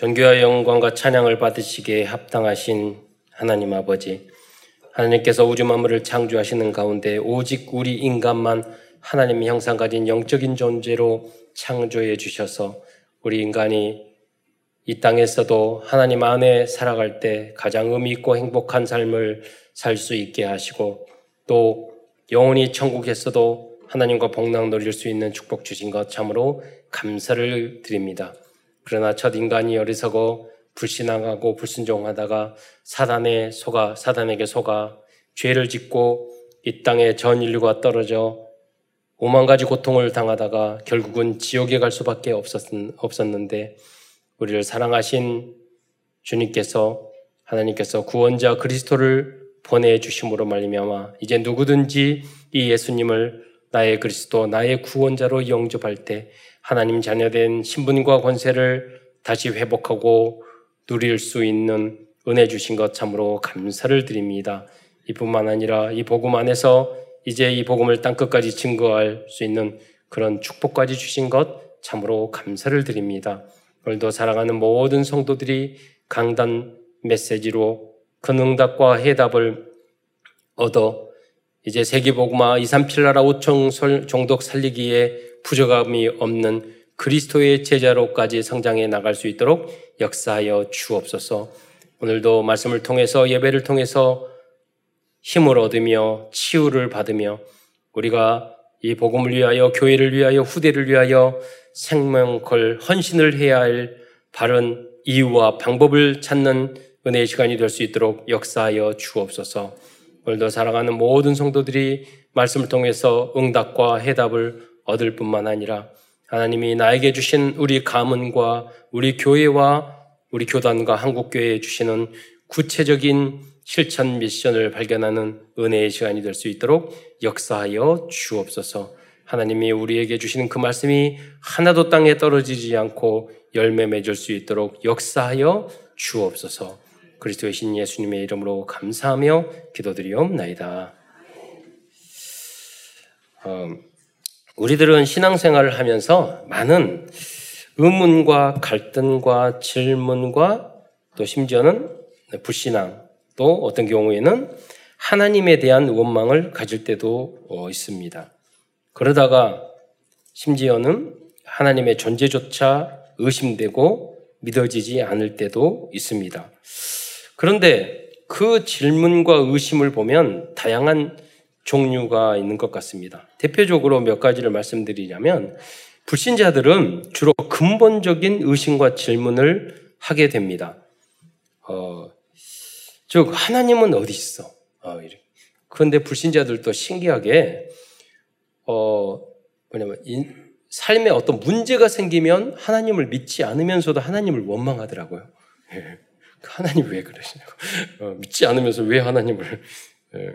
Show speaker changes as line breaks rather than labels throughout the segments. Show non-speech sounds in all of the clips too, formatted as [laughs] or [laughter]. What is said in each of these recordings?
존귀와 영광과 찬양을 받으시기에 합당하신 하나님 아버지, 하나님께서 우주 만물을 창조하시는 가운데 오직 우리 인간만 하나님의 형상 가진 영적인 존재로 창조해 주셔서 우리 인간이 이 땅에서도 하나님 안에 살아갈 때 가장 의미 있고 행복한 삶을 살 수 있게 하시고 또 영원히 천국에서도 하나님과 복락 누릴 수 있는 축복 주신 것 참으로 감사를 드립니다. 그러나 첫 인간이 어리석어 불신앙하고 불순종하다가 사단에 속아 사단에게 속아 죄를 짓고 이 땅에 전 인류가 떨어져 오만 가지 고통을 당하다가 결국은 지옥에 갈 수밖에 없었 는데 우리를 사랑하신 주님께서 하나님께서 구원자 그리스도를 보내주심으로 말미암아 이제 누구든지 이 예수님을 나의 그리스도 나의 구원자로 영접할 때 하나님 자녀된 신분과 권세를 다시 회복하고 누릴 수 있는 은혜 주신 것 참으로 감사를 드립니다. 이뿐만 아니라 이 복음 안에서 이제 이 복음을 땅 끝까지 증거할 수 있는 그런 축복까지 주신 것 참으로 감사를 드립니다. 오늘도 사랑하는 모든 성도들이 강단 메시지로 그 응답과 해답을 얻어 이제 세계복음화 2, 3필나라 5청 종독 살리기에 부족함이 없는 그리스도의 제자로까지 성장해 나갈 수 있도록 역사하여 주옵소서. 오늘도 말씀을 통해서 예배를 통해서 힘을 얻으며 치유를 받으며 우리가 이 복음을 위하여 교회를 위하여 후대를 위하여 생명 걸 헌신을 해야 할 바른 이유와 방법을 찾는 은혜의 시간이 될 수 있도록 역사하여 주옵소서. 오늘도 사랑하는 모든 성도들이 말씀을 통해서 응답과 해답을 얻을 뿐만 아니라 하나님이 나에게 주신 우리 가문과 우리 교회와 우리 교단과 한국교회에 주시는 구체적인 실천 미션을 발견하는 은혜의 시간이 될 수 있도록 역사하여 주옵소서. 하나님이 우리에게 주시는 그 말씀이 하나도 땅에 떨어지지 않고 열매 맺을 수 있도록 역사하여 주옵소서. 그리스도의 신 예수님의 이름으로 감사하며 기도드리옵나이다. 음. 우리들은 신앙생활을 하면서 많은 의문과 갈등과 질문과 또 심지어는 불신앙 또 어떤 경우에는 하나님에 대한 원망을 가질 때도 어, 있습니다. 그러다가 심지어는 하나님의 존재조차 의심되고 믿어지지 않을 때도 있습니다. 그런데 그 질문과 의심을 보면 다양한 종류가 있는 것 같습니다. 대표적으로 몇 가지를 말씀드리자면 불신자들은 주로 근본적인 의심과 질문을 하게 됩니다. 어, 즉 하나님은 어디 있어? 어, 그런데 불신자들도 신기하게 어, 뭐냐면 인, 삶에 어떤 문제가 생기면 하나님을 믿지 않으면서도 하나님을 원망하더라고요. 예. 하나님 왜 그러시냐고 어, 믿지 않으면서 왜 하나님을 예.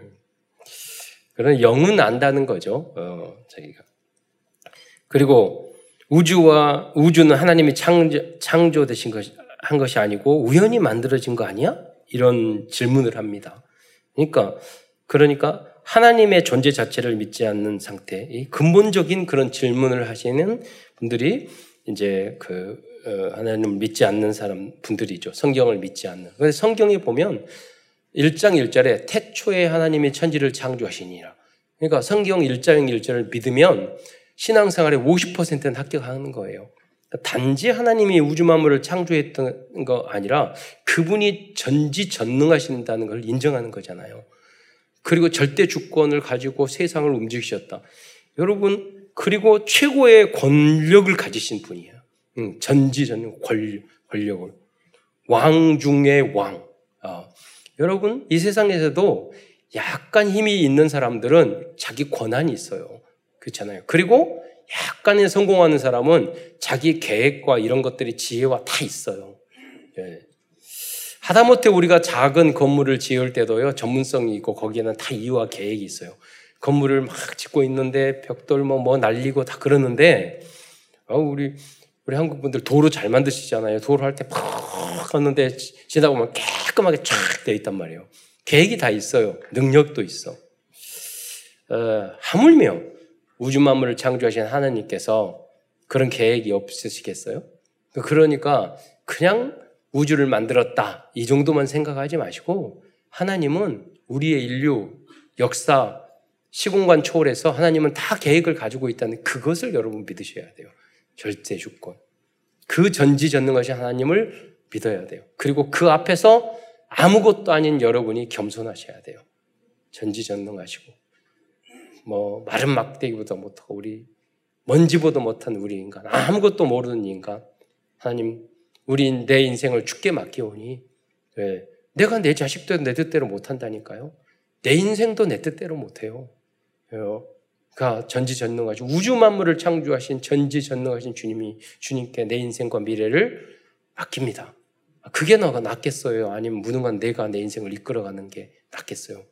그런 영은 안다는 거죠. 어, 자기가. 그리고 우주와 우주는 하나님이 창조, 창조되신 것이 한 것이 아니고 우연히 만들어진 거 아니야? 이런 질문을 합니다. 그러니까 그러니까 하나님의 존재 자체를 믿지 않는 상태, 이 근본적인 그런 질문을 하시는 분들이 이제 그 어, 하나님을 믿지 않는 사람 분들이죠. 성경을 믿지 않는. 그래서 성경에 보면 1장 1절에 태초에 하나님이 천지를 창조하시니라. 그러니까 성경 1장 1절을 믿으면 신앙생활의 50%는 합격하는 거예요. 단지 하나님이 우주 만물을 창조했던 거 아니라 그분이 전지전능하신다는 걸 인정하는 거잖아요. 그리고 절대 주권을 가지고 세상을 움직이셨다. 여러분, 그리고 최고의 권력을 가지신 분이에요. 전지전능 권력을. 왕 중의 왕. 아, 여러분, 이 세상에서도 약간 힘이 있는 사람들은 자기 권한이 있어요. 그렇잖아요. 그리고 약간의 성공하는 사람은 자기 계획과 이런 것들이 지혜와 다 있어요. 예. 하다못해 우리가 작은 건물을 지을 때도요, 전문성이 있고 거기에는 다 이유와 계획이 있어요. 건물을 막 짓고 있는데 벽돌 뭐, 뭐 날리고 다 그러는데, 어, 우리, 우리 한국 분들 도로 잘 만드시잖아요. 도로 할 때팍 하는데 지나다 보면 깔끔하게 쫙 되어 있단 말이에요. 계획이 다 있어요. 능력도 있어. 어, 하물며 우주 만물을 창조하신 하나님께서 그런 계획이 없으시겠어요? 그러니까 그냥 우주를 만들었다. 이 정도만 생각하지 마시고 하나님은 우리의 인류, 역사, 시공간 초월해서 하나님은 다 계획을 가지고 있다는 그것을 여러분 믿으셔야 돼요. 절대 주권. 그 전지전능하신 하나님을 믿어야 돼요. 그리고 그 앞에서 아무것도 아닌 여러분이 겸손하셔야 돼요. 전지전능하시고 뭐 마른 막대기보다 못하고 우리 먼지보다 못한 우리 인간 아무것도 모르는 인간 하나님 우리 내 인생을 죽게 맡겨오니 네. 내가 내 자식도 내 뜻대로 못한다니까요. 내 인생도 내 뜻대로 못해요. 그러니까 전지전능하신 우주 만물을 창조하신 전지전능하신 주님이 주님께 내 인생과 미래를 맡깁니다. 그게 너가 낫겠어요? 아니면 무능한 내가 내 인생을 이끌어가는 게 낫겠어요?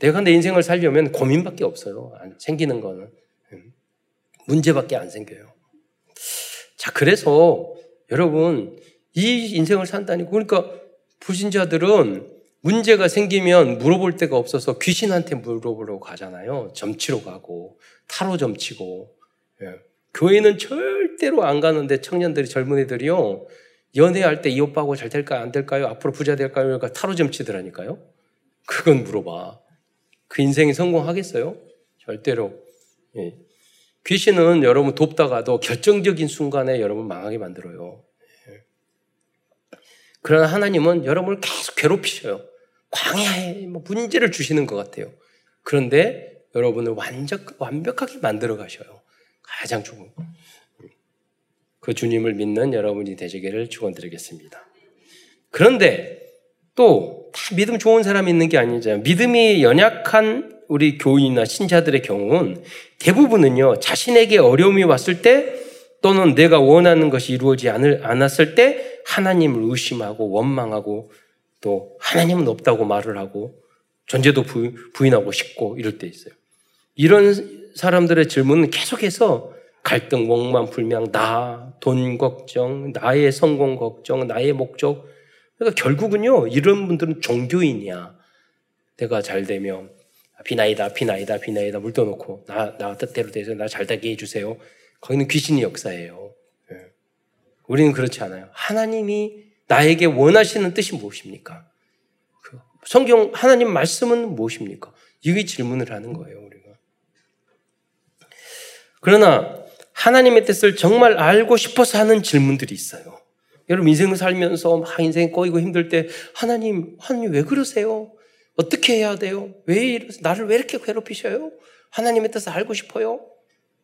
내가 내 인생을 살려면 고민밖에 없어요. 생기는 거는 음. 문제밖에 안 생겨요. 자, 그래서 여러분 이 인생을 산다니 그러니까 불신자들은 문제가 생기면 물어볼 데가 없어서 귀신한테 물어보러 가잖아요. 점치러 가고 타로 점치고 예. 교회는 절대로 안 가는데 청년들이 젊은 애들이요 연애할 때 이 오빠하고 잘 될까요? 안 될까요? 앞으로 부자 될까요? 그러니까 타로 점치더라니까요. 그건 물어봐. 그 인생이 성공하겠어요? 절대로. 예. 귀신은 여러분 돕다가도 결정적인 순간에 여러분 망하게 만들어요. 예. 그러나 하나님은 여러분을 계속 괴롭히셔요. 광야에 뭐 문제를 주시는 것 같아요. 그런데 여러분을 완전, 완벽하게 만들어 가셔요. 가장 좋은. 그 주님을 믿는 여러분이 되시기를 축원드리겠습니다. 그런데 또 다 믿음 좋은 사람이 있는 게 아니죠. 믿음이 연약한 우리 교인이나 신자들의 경우는 대부분은요 자신에게 어려움이 왔을 때 또는 내가 원하는 것이 이루어지지 않았을 때 하나님을 의심하고 원망하고 또 하나님은 없다고 말을 하고 존재도 부인하고 싶고 이럴 때 있어요. 이런 사람들의 질문은 계속해서 갈등, 원만, 불명, 나, 돈 걱정, 나의 성공 걱정, 나의 목적. 그러니까 결국은요, 이런 분들은 종교인이야. 내가 잘 되면, 비나이다, 비나이다, 비나이다, 물 떠놓고, 나, 나 뜻대로 돼서 나 잘 되게 해주세요. 거기는 귀신이 역사예요. 예. 우리는 그렇지 않아요. 하나님이 나에게 원하시는 뜻이 무엇입니까? 그 성경, 하나님 말씀은 무엇입니까? 이게 질문을 하는 거예요, 우리가. 그러나, 하나님의 뜻을 정말 알고 싶어서 하는 질문들이 있어요. 여러분 인생을 살면서 막 인생이 꼬이고 힘들 때 하나님, 하나님 왜 그러세요? 어떻게 해야 돼요? 왜 이러세요? 나를 왜 이렇게 괴롭히셔요? 하나님의 뜻을 알고 싶어요?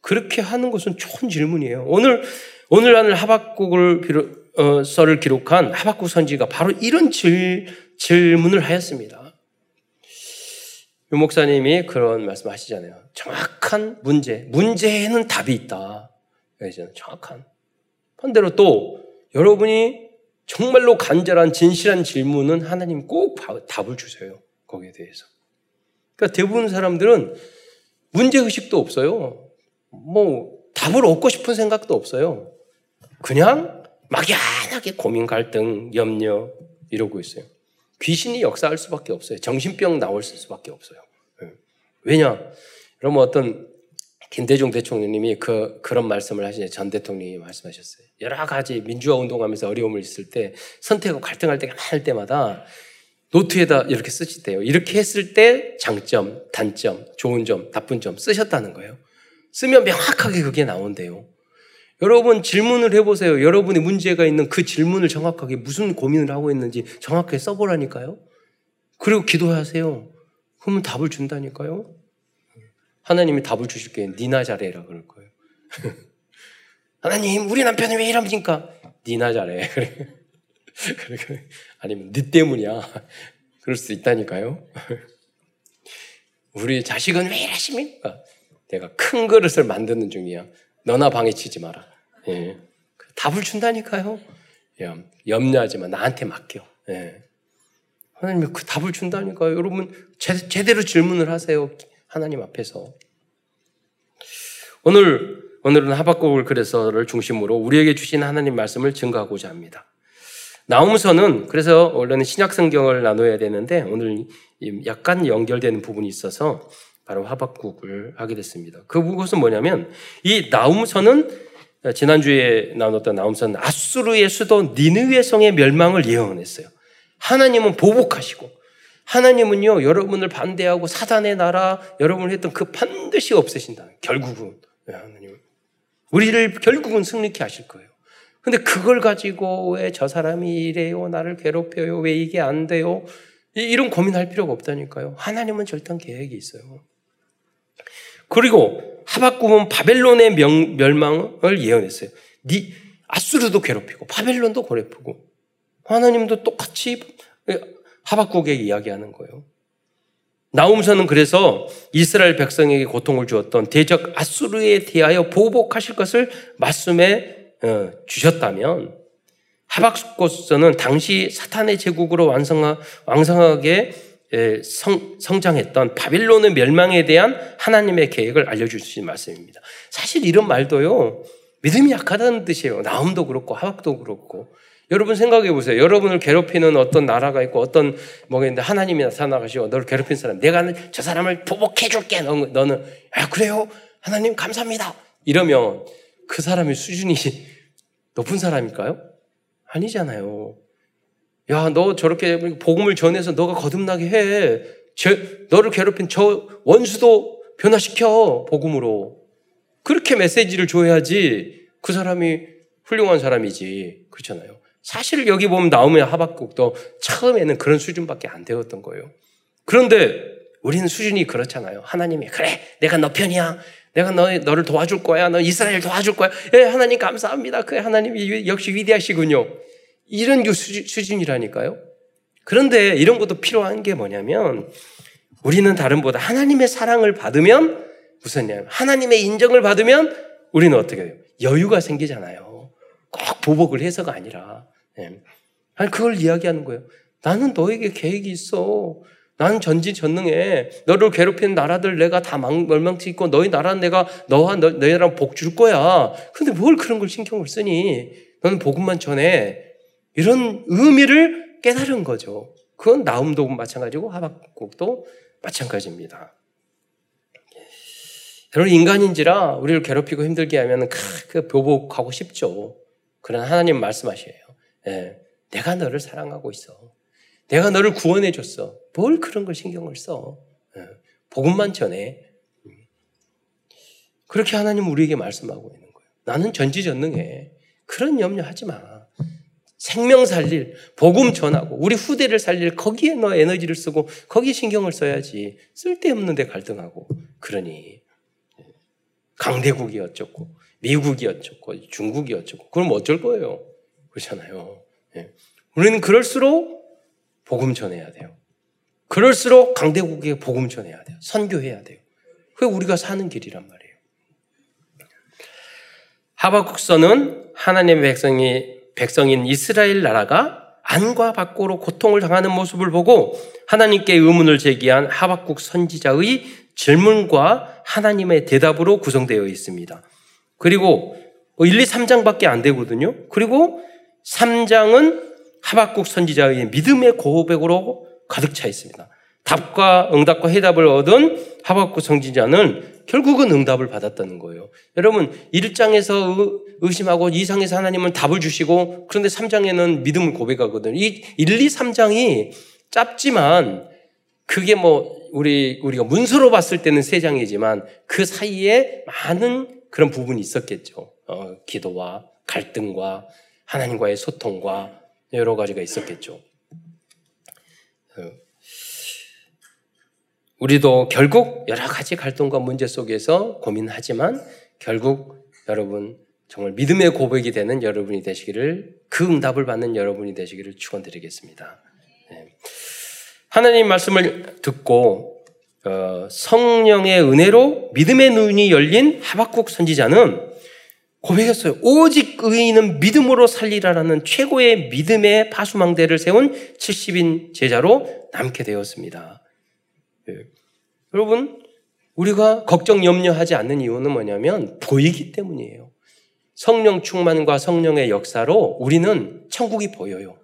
그렇게 하는 것은 좋은 질문이에요. 오늘 오늘 하늘 하박국을 비롯, 어, 썰을 기록한 하박국 선지가 바로 이런 질, 질문을 하였습니다. 유 목사님이 그런 말씀 하시잖아요. 정확한 문제, 문제에는 답이 있다. 정확한. 반대로 또 여러분이 정말로 간절한 진실한 질문은 하나님 꼭 답을 주세요. 거기에 대해서. 그러니까 대부분 사람들은 문제의식도 없어요. 뭐 답을 얻고 싶은 생각도 없어요. 그냥 막연하게 고민, 갈등, 염려 이러고 있어요. 귀신이 역사할 수밖에 없어요. 정신병 나올 수밖에 없어요. 예. 왜냐? 여러분 어떤 김대중 대통령님이 그, 그런 말씀을 하시죠. 전 대통령이 말씀하셨어요. 여러 가지 민주화 운동하면서 어려움을 있을 때 선택하고 갈등할 때가 많을 때마다 노트에다 이렇게 쓰시대요. 이렇게 했을 때 장점, 단점, 좋은 점, 나쁜 점 쓰셨다는 거예요. 쓰면 명확하게 그게 나온대요. 여러분 질문을 해보세요. 여러분이 문제가 있는 그 질문을 정확하게 무슨 고민을 하고 있는지 정확하게 써보라니까요. 그리고 기도하세요. 그러면 답을 준다니까요. 하나님이 답을 주실 게 니나 잘해라 그럴 거예요. [laughs] 하나님 우리 남편이 왜 이럽니까? 니나 잘해. [laughs] 아니면 니 때문이야. [laughs] 그럴 수 있다니까요. 우리 자식은 왜 이러십니까? 내가 큰 그릇을 만드는 중이야. 너나 방해 치지 마라. 예. 답을 준다니까요. 염려하지 마. 나한테 맡겨. 예. 하나님이 그 답을 준다니까요. 여러분, 제, 대로 질문을 하세요. 하나님 앞에서. 오늘, 오늘은 하박국을 그래서를 중심으로 우리에게 주신 하나님 말씀을 증거하고자 합니다. 나움서는 그래서 원래는 신약 성경을 나눠야 되는데 오늘 약간 연결되는 부분이 있어서 바로 하박국을 하게 됐습니다. 그 그것은 뭐냐면 이 나움서는 지난주에 나눴던 나움선 아수르의 수도 니느웨 성의 멸망을 예언했어요. 하나님은 보복하시고 하나님은요 여러분을 반대하고 사단의 나라 여러분을 했던 그 반드시 없애신다. 결국은 네, 하나님 우리를 결국은 승리케 하실 거예요. 근데 그걸 가지고 왜 저 사람이 이래요? 나를 괴롭혀요? 왜 이게 안 돼요? 이런 고민할 필요가 없다니까요. 하나님은 절대 계획이 있어요. 그리고 하박국은 바벨론의 명, 멸망을 예언했어요. 니 아수르도 괴롭히고 바벨론도 괴롭히고 하나님도 똑같이 하박국에게 이야기하는 거예요. 나움서는 그래서 이스라엘 백성에게 고통을 주었던 대적 아수르에 대하여 보복하실 것을 말씀에 어, 주셨다면 하박국서는 당시 사탄의 제국으로 완성하, 왕성하게 성, 성장했던 바빌론의 멸망에 대한 하나님의 계획을 알려주신 말씀입니다. 사실 이런 말도요, 믿음이 약하다는 뜻이에요. 나움도 그렇고, 하박도 그렇고. 여러분 생각해 보세요. 여러분을 괴롭히는 어떤 나라가 있고 어떤 뭐가 있는데 하나님이 나타나가지고 너를 괴롭힌 사람, 내가 저 사람을 보복해 줄게. 너는, 너는, 아, 그래요? 하나님 감사합니다. 이러면 그 사람의 수준이 [laughs] 높은 사람일까요? 아니잖아요. 야, 너 저렇게 복음을 전해서 너가 거듭나게 해. 저, 너를 괴롭힌 저 원수도 변화시켜, 복음으로. 그렇게 메시지를 줘야지 그 사람이 훌륭한 사람이지. 그렇잖아요. 사실 여기 보면 나오면 하박국도 처음에는 그런 수준밖에 안 되었던 거예요. 그런데 우리는 수준이 그렇잖아요. 하나님이, 그래, 내가 너 편이야. 내가 너, 너를 도와줄 거야. 너 이스라엘 도와줄 거야. 예, 하나님 감사합니다. 그 하나님이 역시 위대하시군요. 이런 수준이라니까요. 그런데 이런 것도 필요한 게 뭐냐면 우리는 다른보다 하나님의 사랑을 받으면 무슨 냐 하나님의 인정을 받으면 우리는 어떻게 해요? 여유가 생기잖아요. 꼭 보복을 해서가 아니라. 네. 아니, 그걸 이야기하는 거예요. 나는 너에게 계획이 있어. 나는 전지전능해. 너를 괴롭히는 나라들 내가 다 멸망시키고 너희 나라는 내가 너와 너, 너희 나라 복 줄 거야. 근데 뭘 그런 걸 신경을 쓰니? 너는 복음만 전해. 이런 의미를 깨달은 거죠. 그건 나움도 마찬가지고 하박국도 마찬가지입니다. 여러분 인간인지라 우리를 괴롭히고 힘들게 하면 그 보복하고 싶죠. 그러나 하나님 말씀하셔요. 예, 내가 너를 사랑하고 있어. 내가 너를 구원해 줬어. 뭘 그런 걸 신경을 써? 예, 복음만 전해. 그렇게 하나님 우리에게 말씀하고 있는 거예요. 나는 전지전능해. 그런 염려하지 마. 생명 살릴, 복음 전하고, 우리 후대를 살릴, 거기에 너 에너지를 쓰고, 거기에 신경을 써야지. 쓸데없는 데 갈등하고. 그러니, 강대국이 어쩌고, 미국이 어쩌고, 중국이 어쩌고, 그럼 어쩔 거예요? 그렇잖아요. 예. 우리는 그럴수록 복음 전해야 돼요. 그럴수록 강대국에 복음 전해야 돼요. 선교해야 돼요. 그게 우리가 사는 길이란 말이에요. 하박국서는 하나님의 백성이 백성인 이스라엘 나라가 안과 밖으로 고통을 당하는 모습을 보고 하나님께 의문을 제기한 하박국 선지자의 질문과 하나님의 대답으로 구성되어 있습니다. 그리고 1, 2, 3장밖에 안 되거든요. 그리고 3장은 하박국 선지자의 믿음의 고백으로 가득 차 있습니다. 답과 응답과 해답을 얻은 하박국 선지자는 결국은 응답을 받았다는 거예요. 여러분, 1장에서 의심하고 2장에서 하나님은 답을 주시고 그런데 3장에는 믿음을 고백하거든요. 이 1, 2, 3장이 짧지만 그게 뭐 우리 우리가 문서로 봤을 때는 세 장이지만 그 사이에 많은 그런 부분이 있었겠죠. 어, 기도와 갈등과 하나님과의 소통과 여러 가지가 있었겠죠. 어, 우리도 결국 여러 가지 갈등과 문제 속에서 고민하지만 결국 여러분 정말 믿음의 고백이 되는 여러분이 되시기를 그 응답을 받는 여러분이 되시기를 축원드리겠습니다. 네. 하나님 말씀을 듣고 어, 성령의 은혜로 믿음의 눈이 열린 하박국 선지자는 고백했어요. 오직 의인은 믿음으로 살리라라는 최고의 믿음의 파수망대를 세운 70인 제자로 남게 되었습니다. 네. 여러분, 우리가 걱정 염려하지 않는 이유는 뭐냐면 보이기 때문이에요. 성령 충만과 성령의 역사로 우리는 천국이 보여요.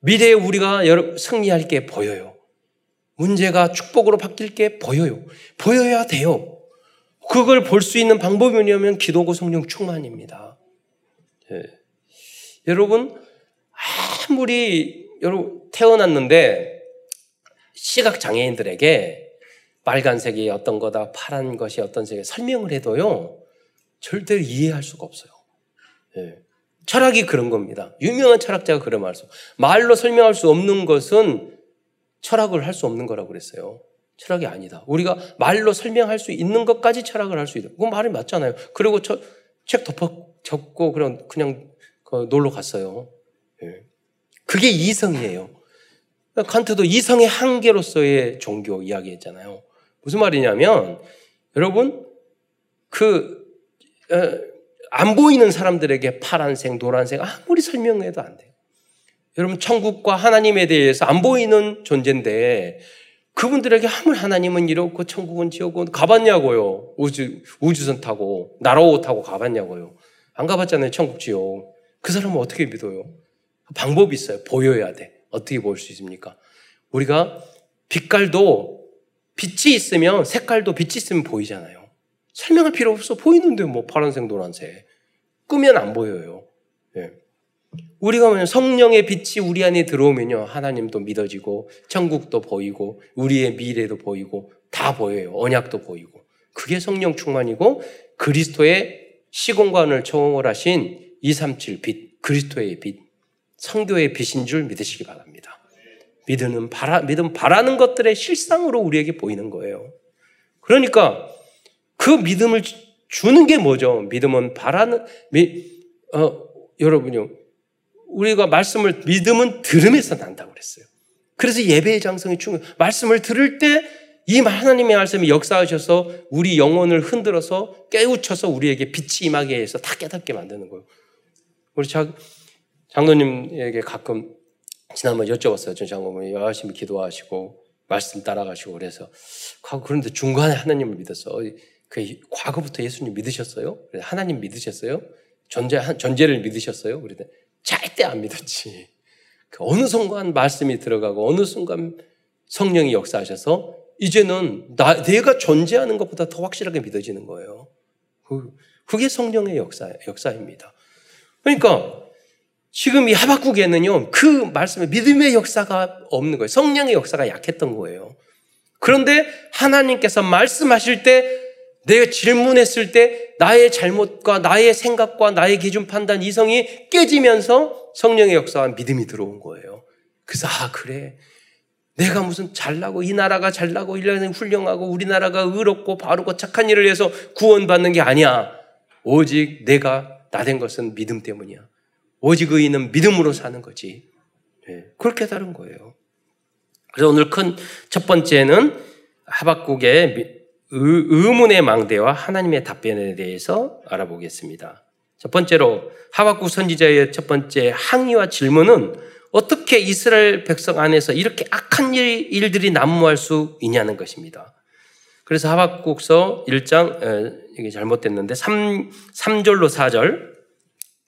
미래에 우리가 승리할 게 보여요. 문제가 축복으로 바뀔 게 보여요. 보여야 돼요. 그걸 볼 수 있는 방법이 뭐냐면 기도고 성령 충만입니다. 예. 여러분 아무리 여러분 태어났는데 시각 장애인들에게 빨간색이 어떤 거다, 파란 것이 어떤 색이 설명을 해도요 절대로 이해할 수가 없어요. 예. 철학이 그런 겁니다. 유명한 철학자가 그런 말씀. 말로 설명할 수 없는 것은 철학을 할 수 없는 거라고 그랬어요. 철학이 아니다. 우리가 말로 설명할 수 있는 것까지 철학을 할 수 있다. 그건 말이 맞잖아요. 그리고 저, 책 덮어 적고 그냥 그냥 그 놀러 갔어요. 예. 그게 이성이에요. 칸트도 이성의 한계로서의 종교 이야기했잖아요. 무슨 말이냐면 여러분 그 어, 안 보이는 사람들에게 파란색, 노란색 아무리 설명해도 안 돼요. 여러분 천국과 하나님에 대해서 안 보이는 존재인데 그분들에게 아무리 하나님은 이렇고 천국은 지옥은 가봤냐고요. 우주 우주선 타고 나라오 타고 가봤냐고요. 안 가봤잖아요. 천국 지옥. 그 사람은 어떻게 믿어요? 방법이 있어요. 보여야 돼. 어떻게 볼 수 있습니까? 우리가 빛깔도 빛이 있으면 색깔도 빛이 있으면 보이잖아요. 설명할 필요 없어. 보이는데 뭐 파란색, 노란색. 끄면 안 보여요. 예. 우리가 뭐 성령의 빛이 우리 안에 들어오면요. 하나님도 믿어지고, 천국도 보이고, 우리의 미래도 보이고, 다 보여요. 언약도 보이고. 그게 성령 충만이고, 그리스도의 시공간을 초월하신 237 빛, 그리스도의 빛, 성교의 빛인 줄 믿으시기 바랍니다. 믿음은 바라, 믿음 바라는 것들의 실상으로 우리에게 보이는 거예요. 그러니까 그 믿음을 주는 게 뭐죠? 믿음은 바라는, 미, 어, 여러분요. 우리가 말씀을, 믿음은 들음에서 난다고 그랬어요. 그래서 예배의 장성이 중요 말씀을 들을 때 이 하나님의 말씀이 역사하셔서 우리 영혼을 흔들어서 깨우쳐서 우리에게 빛이 임하게 해서 다 깨닫게 만드는 거예요. 우리 장, 장로님에게 가끔 지난번 여쭤봤어요. 전 장로님이 열심히 기도하시고 말씀 따라가시고 그래서 그런데 중간에 하나님을 믿었어. 그 과거부터 예수님 믿으셨어요? 하나님 믿으셨어요? 존재, 존재를 믿으셨어요? 그랬더니 절대 안 믿었지. 그 어느 순간 말씀이 들어가고 어느 순간 성령이 역사하셔서 이제는 나, 내가 존재하는 것보다 더 확실하게 믿어지는 거예요. 그, 그게 성령의 역사, 역사입니다. 그러니까 지금 이 하박국에는요, 그 말씀에 믿음의 역사가 없는 거예요. 성령의 역사가 약했던 거예요. 그런데 하나님께서 말씀하실 때 내가 질문했을 때 나의 잘못과 나의 생각과 나의 기준 판단 이성이 깨지면서 성령의 역사와 믿음이 들어온 거예요. 그래서 아 그래 내가 무슨 잘나고 이 나라가 잘나고 이 나라는 훌륭하고 우리나라가 의롭고 바르고 착한 일을 해서 구원받는 게 아니야. 오직 내가 나 된 것은 믿음 때문이야. 오직 의인은 믿음으로 사는 거지. 네, 그렇게 다른 거예요. 그래서 오늘 큰 첫 번째는 하박국의 의문의 망대와 하나님의 답변에 대해서 알아보겠습니다. 첫 번째로 하박국 선지자의 첫 번째 항의와 질문은 어떻게 이스라엘 백성 안에서 이렇게 악한 일, 일들이 난무할 수 있냐는 것입니다. 그래서 하박국서 1장, 이게 잘못됐는데 3, 3절로 4절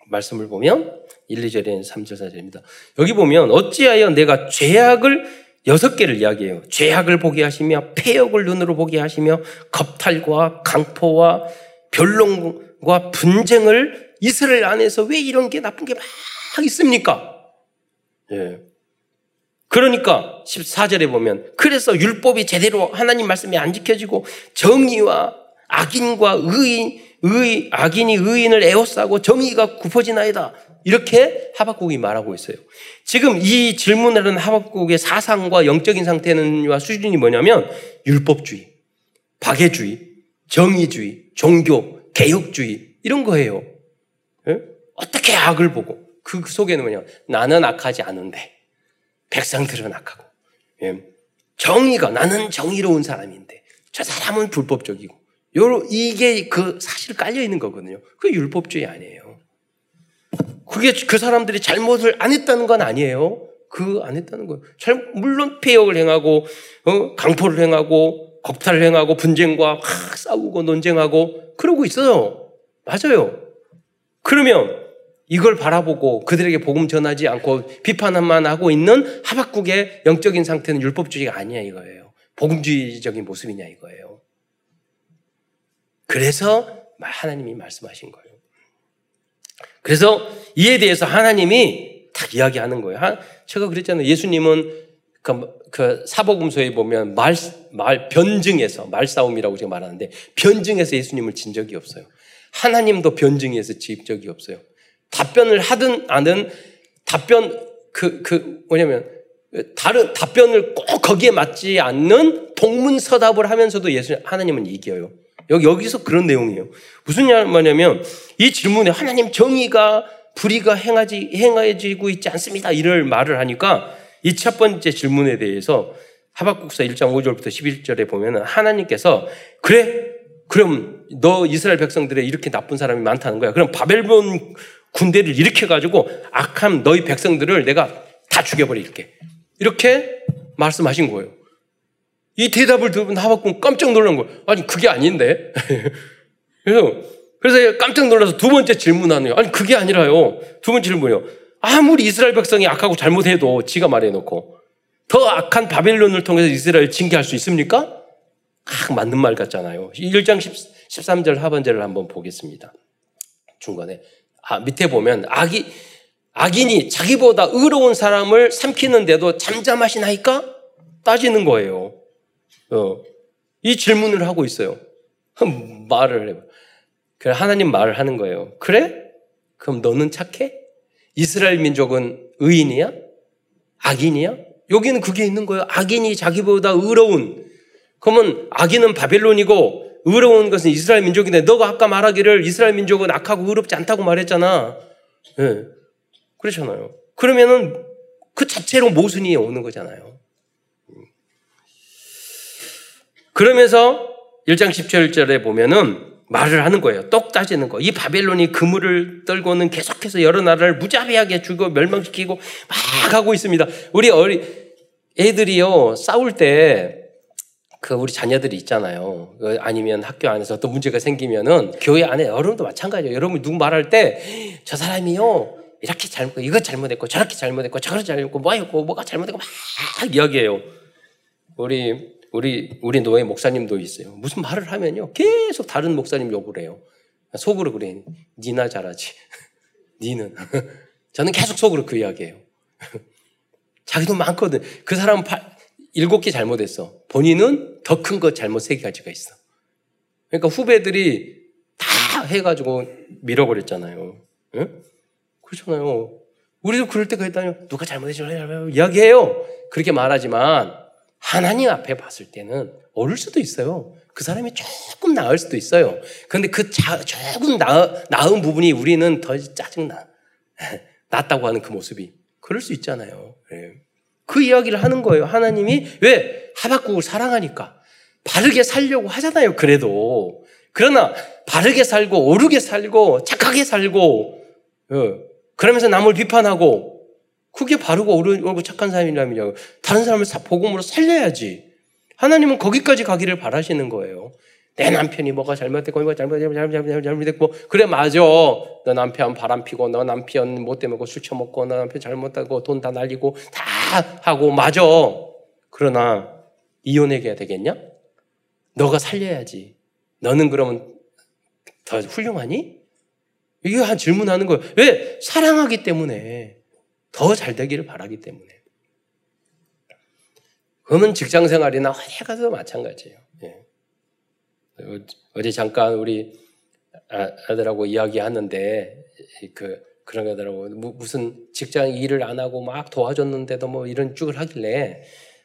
말씀을 보면 1, 2절에 3절, 4절입니다. 여기 보면 어찌하여 내가 죄악을 여섯 개를 이야기해요. 죄악을 보게 하시며 폐역을 눈으로 보게 하시며 겁탈과 강포와 변론과 분쟁을 이스라엘 안에서 왜 이런 게 나쁜 게 막 있습니까? 예. 그러니까 14절에 보면 그래서 율법이 제대로 하나님 말씀이 안 지켜지고 정의와 악인과 의인 의 악인이 의인을 에워싸고 정의가 굽어지나이다. 이렇게 하박국이 말하고 있어요. 지금 이 질문을 하는 하박국의 사상과 영적인 상태는와 수준이 뭐냐면 율법주의, 박애주의, 정의주의, 종교, 개혁주의 이런 거예요. 예? 어떻게 악을 보고 그 속에는 뭐냐 나는 악하지 않은데 백성들은 악하고 예? 정의가 나는 정의로운 사람인데 저 사람은 불법적이고 요 이게 그 사실 깔려 있는 거거든요. 그 율법주의 아니에요. 그게 그 사람들이 잘못을 안 했다는 건 아니에요. 그 안 했다는 거예요. 잘, 물론 폐역을 행하고, 어, 강포를 행하고, 겁탈을 행하고, 분쟁과 막 싸우고 논쟁하고, 그러고 있어요. 맞아요. 그러면 이걸 바라보고 그들에게 복음 전하지 않고 비판만 하고 있는 하박국의 영적인 상태는 율법주의가 아니야 이거예요. 복음주의적인 모습이냐 이거예요. 그래서 하나님이 말씀하신 거예요. 그래서 이에 대해서 하나님이 딱 이야기하는 거예요. 제가 그랬잖아요. 예수님은 그, 그 사복음서에 보면 말, 말, 변증에서, 말싸움이라고 제가 말하는데, 변증에서 예수님을 진 적이 없어요. 하나님도 변증에서 진 적이 없어요. 답변을 하든 안든 답변, 그, 그, 뭐냐면, 다른 답변을 꼭 거기에 맞지 않는 동문서답을 하면서도 예수 하나님은 이겨요. 여기 여기서 그런 내용이에요. 무슨 말이냐면 이 질문에 하나님 정의가 불의가 행하지 행해지고 있지 않습니다. 이를 말을 하니까 이 첫 번째 질문에 대해서 하박국서 1장 5절부터 11절에 보면은 하나님께서 그래 그럼 너 이스라엘 백성들의 이렇게 나쁜 사람이 많다는 거야. 그럼 바벨론 군대를 일으켜 가지고 악한 너희 백성들을 내가 다 죽여버릴게. 이렇게 말씀하신 거예요. 이 대답을 들으면 하박국 깜짝 놀란 거예요. 아니 그게 아닌데. [laughs] 그래서 그래서 깜짝 놀라서 두 번째 질문하는 거예요. 아니 그게 아니라요. 두 번째 질문이요. 아무리 이스라엘 백성이 악하고 잘못해도 지가 말해놓고 더 악한 바벨론을 통해서 이스라엘 징계할 수 있습니까? 아, 맞는 말 같잖아요. 1장 13절 하반절을 한번 보겠습니다. 중간에. 아, 밑에 보면 악이 악인이 자기보다 의로운 사람을 삼키는데도 잠잠하시나이까? 따지는 거예요. 어, 이 질문을 하고 있어요. 말을 해봐. 그래, 하나님 말을 하는 거예요. 그래? 그럼 너는 착해? 이스라엘 민족은 의인이야? 악인이야? 여기는 그게 있는 거예요. 악인이 자기보다 의로운. 그러면 악인은 바벨론이고 의로운 것은 이스라엘 민족인데 너가 아까 말하기를 이스라엘 민족은 악하고 의롭지 않다고 말했잖아. 네. 그렇잖아요. 그러면은 그 자체로 모순이 오는 거잖아요. 그러면서 1장 17절에 보면은 말을 하는 거예요. 똑 따지는 거. 이 바벨론이 그물을 떨고는 계속해서 여러 나라를 무자비하게 죽어 멸망시키고 막 하고 있습니다. 우리 어리 애들이요 싸울 때 그 우리 자녀들이 있잖아요. 그 아니면 학교 안에서 또 문제가 생기면은 교회 안에 여러분도 마찬가지예요. 여러분 누구 말할 때 저 사람이요 이렇게 잘못 이거 잘못했고 저렇게 잘못했고 저렇게 잘못했고 뭐였고 뭐가 잘못했고 막 이야기해요. 우리 우리 우리 노예 목사님도 있어요. 무슨 말을 하면요 계속 다른 목사님 욕을 해요. 속으로 그래. 니나 잘하지. [laughs] 니는. [laughs] 저는 계속 속으로 그 이야기해요. [laughs] 자기도 많거든. 그 사람은 일곱 개 잘못했어. 본인은 더 큰 거 잘못 세 가지가 있어. 그러니까 후배들이 다 해가지고 밀어버렸잖아요. 응? 그렇잖아요. 우리도 그럴 때가 있다면 누가 잘못했죠? 이야기해요. 그렇게 말하지만 하나님 앞에 봤을 때는 어릴 수도 있어요. 그 사람이 조금 나을 수도 있어요. 그런데 그 자, 조금 나, 나은 부분이 우리는 더 짜증나. [laughs] 낫다고 하는 그 모습이. 그럴 수 있잖아요. 네. 그 이야기를 하는 거예요. 하나님이 왜? 하박국을 사랑하니까. 바르게 살려고 하잖아요. 그래도. 그러나 바르게 살고 오르게 살고 착하게 살고 어, 그러면서 남을 비판하고 그게 바르고 옳고 착한 사람이라면요. 다른 사람을 복음으로 살려야지. 하나님은 거기까지 가기를 바라시는 거예요. 내 남편이 뭐가 잘못됐고 뭐가 잘못됐고 잘못됐고 잘못됐고 그래 맞아. 너 남편 바람 피고 너 남편 못돼 먹고 술 처먹고 너 남편 잘못하고 돈 다 날리고 다 하고 맞아. 그러나 이혼해야 되겠냐? 너가 살려야지. 너는 그러면 더 훌륭하니? 이게 한 질문하는 거예요. 왜? 사랑하기 때문에. 더 잘 되기를 바라기 때문에. 그러면 직장 생활이나 어디 가서 마찬가지예요. 예. 어제 잠깐 우리 아, 아들하고 이야기하는데 그 그런 거더라고 무슨 직장 일을 안 하고 막 도와줬는데도 뭐 이런 쭉을 하길래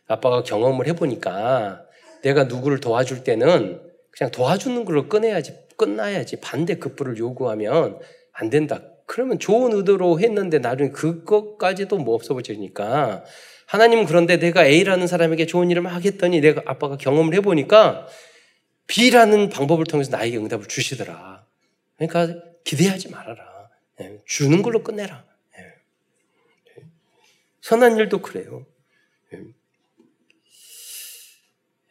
아빠가 경험을 해보니까 내가 누구를 도와줄 때는 그냥 도와주는 걸로 끝내야지 끝나야지 반대 급부를 요구하면 안 된다. 그러면 좋은 의도로 했는데 나중에 그것까지도 뭐 없어버리니까 하나님은 그런데 내가 A라는 사람에게 좋은 일을 막 했더니 내가 아빠가 경험을 해보니까 B라는 방법을 통해서 나에게 응답을 주시더라. 그러니까 기대하지 말아라. 예, 주는 걸로 끝내라. 예. 선한 일도 그래요. 예.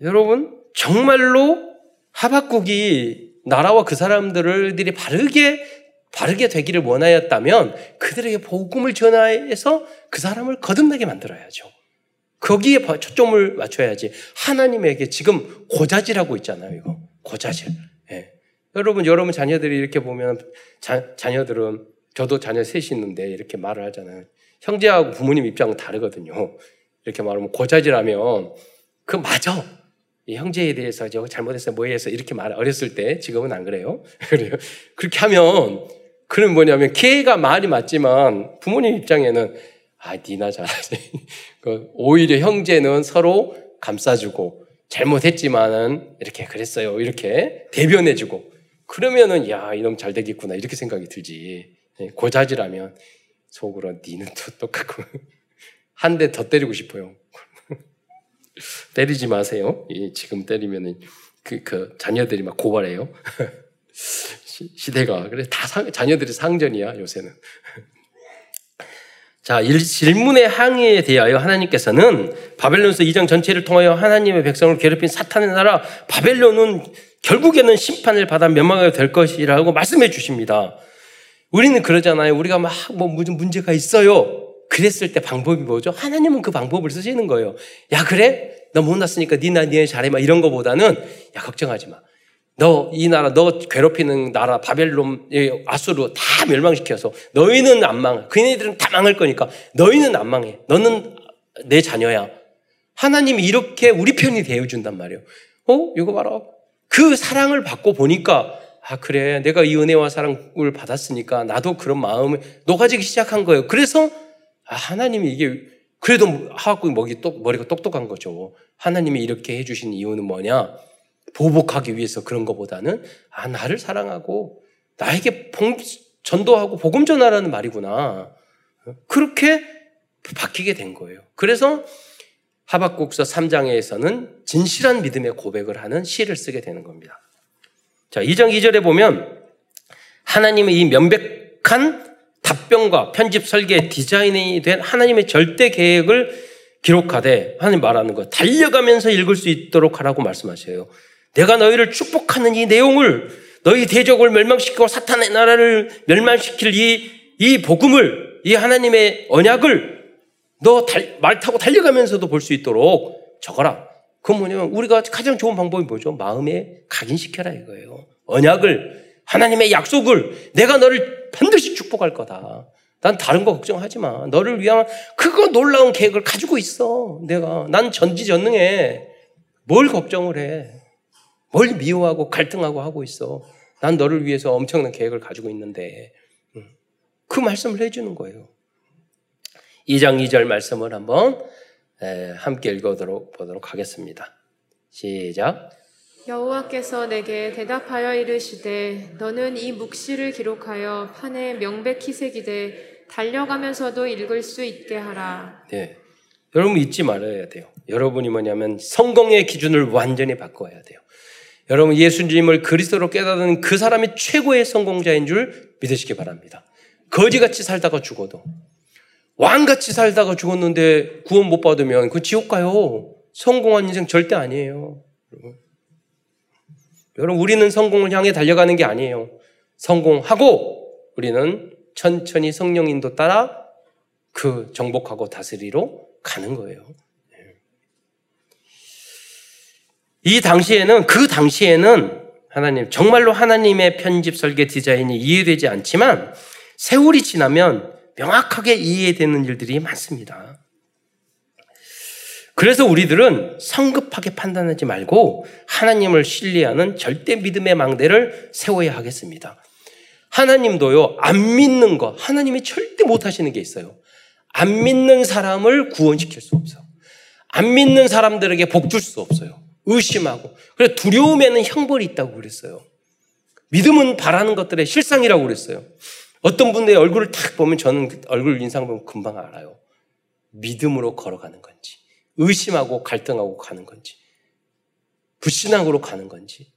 여러분 정말로 하박국이 나라와 그 사람들을 바르게 바르게 되기를 원하였다면 그들에게 복음을 전하여서 그 사람을 거듭나게 만들어야죠. 거기에 초점을 맞춰야지. 하나님에게 지금 고자질하고 있잖아요, 이거. 고자질. 예. 여러분, 여러분 자녀들이 이렇게 보면 자, 자녀들은 저도 자녀 셋이 있는데 이렇게 말을 하잖아요. 형제하고 부모님 입장은 다르거든요. 이렇게 말하면 고자질하면 그 맞아. 이 형제에 대해서 저 잘못했어 뭐해서 이렇게 말 어렸을 때 지금은 안 그래요. [laughs] 그래요. 그렇게 하면 그럼 뭐냐면 걔가 말이 맞지만 부모님 입장에는 아 니나 잘하지. [laughs] 그 오히려 형제는 서로 감싸주고 잘못했지만은 이렇게 그랬어요. 이렇게 대변해주고 그러면은 야 이놈 잘 되겠구나 이렇게 생각이 들지. 예, 고자질하면 속으로 니는 또 똑같고 [laughs] 한 대 더 때리고 싶어요. [laughs] 때리지 마세요. 지금 때리면은 그, 그 자녀들이 막 고발해요. 시, 대가 그래 다 상, 자녀들이 상전이야 요새는. 자, 질문의 항의에 대하여 하나님께서는 바벨론서 2장 전체를 통하여 하나님의 백성을 괴롭힌 사탄의 나라 바벨론은 결국에는 심판을 받아 멸망하게 될 것이라고 말씀해 주십니다. 우리는 그러잖아요. 우리가 막 뭐 무슨 문제가 있어요. 그랬을 때 방법이 뭐죠? 하나님은 그 방법을 쓰시는 거예요. 야, 그래? 너 못났으니까 니나 니네 잘해. 막 이런 거보다는 야, 걱정하지 마. 너 이 나라 너 괴롭히는 나라 바벨론 아수르 다 멸망시켜서 너희는 안 망해. 그네들은 다 망할 거니까 너희는 안 망해. 너는 내 자녀야. 하나님이 이렇게 우리 편이 되어 준단 말이에요. 어? 이거 봐라. 그 사랑을 받고 보니까 아, 그래. 내가 이 은혜와 사랑을 받았으니까 나도 그런 마음을 녹아지기 시작한 거예요. 그래서 아, 하나님이 이게 그래도 하고 똑, 머리가 똑똑한 거죠. 하나님이 이렇게 해주신 이유는 뭐냐? 보복하기 위해서 그런 것보다는 아, 나를 사랑하고 나에게 봉, 전도하고 복음 전하라는 말이구나. 그렇게 바뀌게 된 거예요. 그래서 하박국서 3장에서는 진실한 믿음의 고백을 하는 시를 쓰게 되는 겁니다. 자, 2장 2절에 보면 하나님의 이 명백한 답변과 편집 설계 디자인이 된 하나님의 절대 계획을 기록하되 하나님 말하는 거 달려가면서 읽을 수 있도록 하라고 말씀하셔요. 내가 너희를 축복하는 이 내용을 너희 대적을 멸망시키고 사탄의 나라를 멸망시킬 이, 이 복음을 이 하나님의 언약을 너 말 타고 달려가면서도 볼 수 있도록 적어라. 그건 뭐냐면 우리가 가장 좋은 방법이 뭐죠? 마음에 각인시켜라 이거예요. 언약을 하나님의 약속을 내가 너를 반드시 축복할 거다. 난 다른 거 걱정하지 마. 너를 위한 그거 놀라운 계획을 가지고 있어. 내가 난 전지전능해. 뭘 걱정을 해? 뭘 미워하고 갈등하고 하고 있어. 난 너를 위해서 엄청난 계획을 가지고 있는데 그 말씀을 해주는 거예요. 2장 2절 말씀을 한번 함께 읽어보도록 하겠습니다. 시작.
여호와께서 내게 대답하여 이르시되 너는 이 묵시를 기록하여 판에 명백히 새기되 달려가면서도 읽을 수 있게 하라.
네. 여러분 잊지 말아야 돼요. 여러분이 뭐냐면 성공의 기준을 완전히 바꿔야 돼요. 여러분 예수님을 그리스도로 깨닫는 그 사람이 최고의 성공자인 줄 믿으시기 바랍니다. 거지같이 살다가 죽어도 왕같이 살다가 죽었는데 구원 못 받으면 그 지옥 가요. 성공한 인생 절대 아니에요. 여러분, 우리는 성공을 향해 달려가는 게 아니에요. 성공하고 우리는 천천히 성령 인도 따라 그 정복하고 다스리로 가는 거예요. 이 당시에는, 그 당시에는 하나님, 정말로 하나님의 편집 설계 디자인이 이해되지 않지만 세월이 지나면 명확하게 이해되는 일들이 많습니다. 그래서 우리들은 성급하게 판단하지 말고 하나님을 신뢰하는 절대 믿음의 망대를 세워야 하겠습니다. 하나님도요, 안 믿는 거, 하나님이 절대 못 하시는 게 있어요. 안 믿는 사람을 구원시킬 수 없어. 안 믿는 사람들에게 복 줄 수 없어요. 의심하고. 그래, 두려움에는 형벌이 있다고 그랬어요. 믿음은 바라는 것들의 실상이라고 그랬어요. 어떤 분들의 얼굴을 딱 보면 저는 그 얼굴 인상 보면 금방 알아요. 믿음으로 걸어가는 건지, 의심하고 갈등하고 가는 건지, 불신앙으로 가는 건지.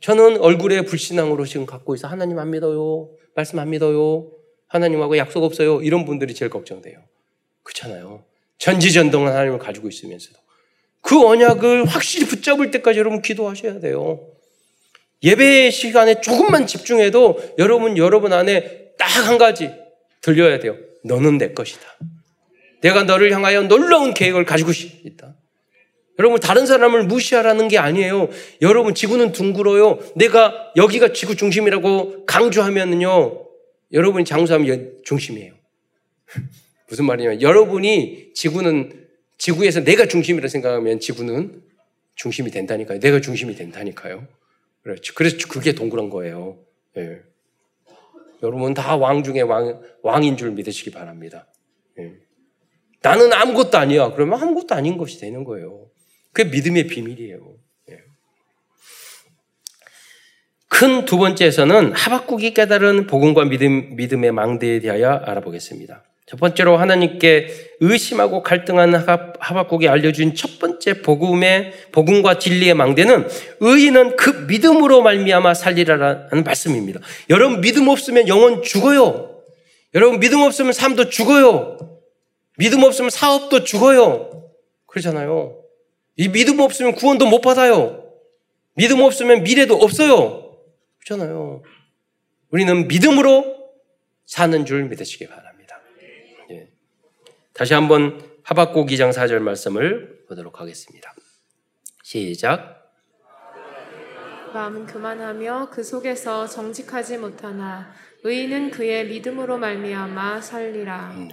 저는 얼굴에 불신앙으로 지금 갖고 있어. 하나님 안 믿어요. 말씀 안 믿어요. 하나님하고 약속 없어요. 이런 분들이 제일 걱정돼요. 그렇잖아요. 전지전동한 하나님을 가지고 있으면서도. 그 언약을 확실히 붙잡을 때까지 여러분 기도하셔야 돼요. 예배 시간에 조금만 집중해도 여러분, 여러분 안에 딱 한 가지 들려야 돼요. 너는 내 것이다. 내가 너를 향하여 놀라운 계획을 가지고 있다. 여러분 다른 사람을 무시하라는 게 아니에요. 여러분 지구는 둥글어요. 내가 여기가 지구 중심이라고 강조하면은요. 여러분이 장수하면 중심이에요. [laughs] 무슨 말이냐면 여러분이 지구는 지구에서 내가 중심이라 생각하면 지구는 중심이 된다니까요. 내가 중심이 된다니까요. 그렇죠. 그래서 그게 동그란 거예요. 예. 여러분 다 왕 중에 왕, 왕인 줄 믿으시기 바랍니다. 예. 나는 아무것도 아니야. 그러면 아무것도 아닌 것이 되는 거예요. 그게 믿음의 비밀이에요. 예. 큰두 번째에서는 하박국이 깨달은 복음과 믿음, 믿음의 망대에 대하여 알아보겠습니다. 첫 번째로 하나님께 의심하고 갈등한 하박국이 알려준 첫 번째 복음의 복음과 진리의 망대는 의인은 그 믿음으로 말미암아 살리라라는 말씀입니다. 여러분 믿음 없으면 영혼 죽어요. 여러분 믿음 없으면 삶도 죽어요. 믿음 없으면 사업도 죽어요. 그러잖아요. 이 믿음 없으면 구원도 못 받아요. 믿음 없으면 미래도 없어요. 그렇잖아요. 우리는 믿음으로 사는 줄 믿으시기 바랍니다. 예. 다시 한번 하박국 2장 4절 말씀을 보도록 하겠습니다. 시작.
마음 그만하며 그 속에서 정직하지 못하나 의인은 그의 믿음으로 말미암아 살리라. 음.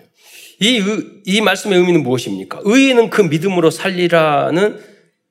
이, 이 말씀의 의미는 무엇입니까? 의인은 그 믿음으로 살리라는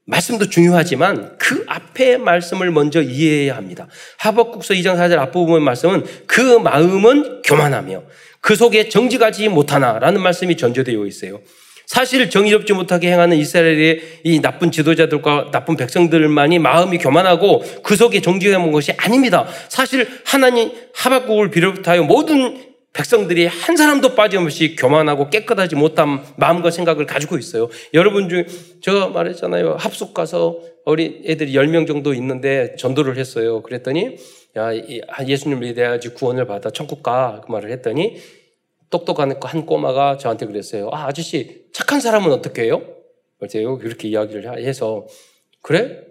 말씀도 중요하지만 그 앞에 말씀을 먼저 이해해야 합니다. 하박국서 2장 4절 앞부분의 말씀은 그 마음은 교만하며 그 속에 정직하지 못하나라는 말씀이 전제되어 있어요. 사실 정의롭지 못하게 행하는 이스라엘의 이 나쁜 지도자들과 나쁜 백성들만이 마음이 교만하고 그 속에 정직한 것이 아닙니다. 사실 하나님 하박국을 비롯하여 모든 백성들이 한 사람도 빠짐없이 교만하고 깨끗하지 못한 마음과 생각을 가지고 있어요. 여러분 중, 제가 말했잖아요. 합숙 가서 어린 애들이 10명 정도 있는데 전도를 했어요. 그랬더니, 야, 예수님을 믿어야지 구원을 받아 천국 가. 그 말을 했더니, 똑똑한 한 꼬마가 저한테 그랬어요. 아, 아저씨, 착한 사람은 어떻게 해요? 그래서 그렇게 이야기를 해서, 그래?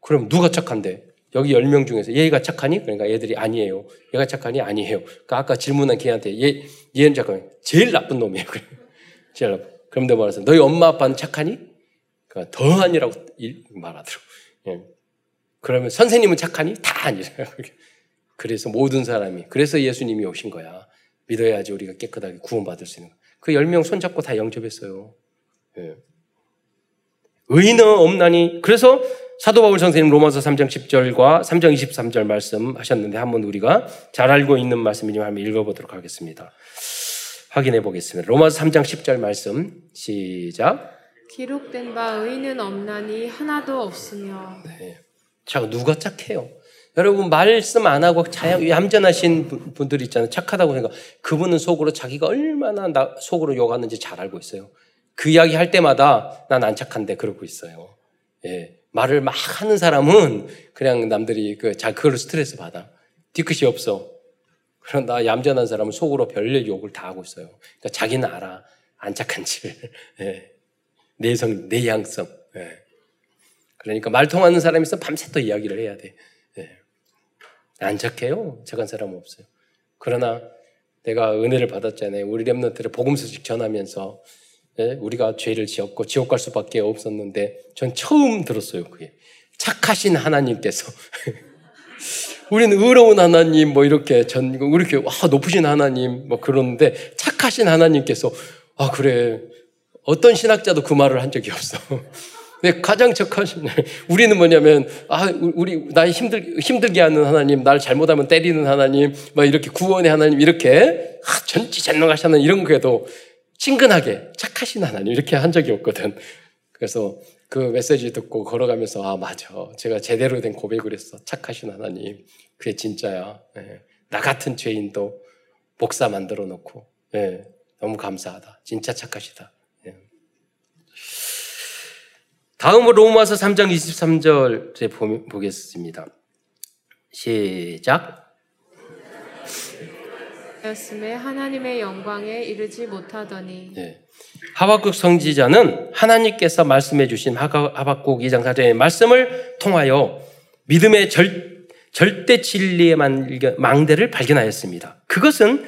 그럼 누가 착한데? 여기 10명 중에서 얘가 착하니? 그러니까 얘들이 아니에요. 얘가 착하니? 아니에요. 그러니까 아까 질문한 걔한테 얘, 얘는 잠깐 제일 나쁜 놈이에요. [laughs] 제일 나쁜. 그럼 내가 말했어. 너희 엄마 아빠는 착하니? 그러니까 더 아니라고 말하더라고. 예. 그러면 선생님은 착하니? 다 아니래요. [laughs] 그래서 모든 사람이, 그래서 예수님이 오신 거야. 믿어야지 우리가 깨끗하게 구원받을 수 있는 그 10명 손잡고 다 영접했어요. 예. 의인은 없나니 그래서 사도 바울 선생님 로마서 3장 10절과 3장 23절 말씀하셨는데 한번 우리가 잘 알고 있는 말씀이지만 한번 읽어보도록 하겠습니다. 확인해 보겠습니다. 로마서 3장 10절 말씀 시작.
기록된 바 의인은 없나니 하나도 없으며. 네.
자 누가 착해요? 여러분 말씀 안 하고 얌전하신 분들 있잖아요. 착하다고 생각. 그분은 속으로 자기가 얼마나 나, 속으로 욕하는지 잘 알고 있어요. 그 이야기 할 때마다 난 안 착한데 그러고 있어요. 예. 말을 막 하는 사람은 그냥 남들이 그, 자, 그걸로 스트레스 받아. 뒤끝이 없어. 그런나 얌전한 사람은 속으로 별일 욕을 다 하고 있어요. 그러니까 자기는 알아. 안 착한지를. [laughs] 예. 내성, 내향성. 예. 그러니까 말 통하는 사람이 있어 밤새 또 이야기를 해야 돼. 예. 안 착해요. 착한 사람은 없어요. 그러나 내가 은혜를 받았잖아요. 우리 랩런트를 복음 소식 전하면서 예? 우리가 죄를 지었고 지옥 갈 수밖에 없었는데 전 처음 들었어요. 그게 착하신 하나님께서 [laughs] 우리는 의로운 하나님 뭐 이렇게 전 이렇게 와 높으신 하나님 뭐 그러는데 착하신 하나님께서 아 그래 어떤 신학자도 그 말을 한 적이 없어. [laughs] 근데 가장 착하신 [laughs] 우리는 뭐냐면 아 우리 나 힘들 힘들게 하는 하나님, 날 잘못하면 때리는 하나님, 막 이렇게 구원의 하나님 이렇게 아, 전지전능하시는 이런 거에도 친근하게 착하신 하나님 이렇게 한 적이 없거든. 그래서 그 메시지 듣고 걸어가면서 아 맞아, 제가 제대로 된 고백을 했어. 착하신 하나님, 그게 진짜야. 네. 나 같은 죄인도 복사 만들어 놓고 네. 너무 감사하다. 진짜 착하시다. 다음으로 로마서 3장 23절에 보겠습니다. 시작.
였음에 하나님의 영광에 이르지 못하더니 네.
하박국 성지자는 하나님께서 말씀해 주신 하박국 2장 4절의 말씀을 통하여 믿음의 절, 절대 진리의 망대를 발견하였습니다. 그것은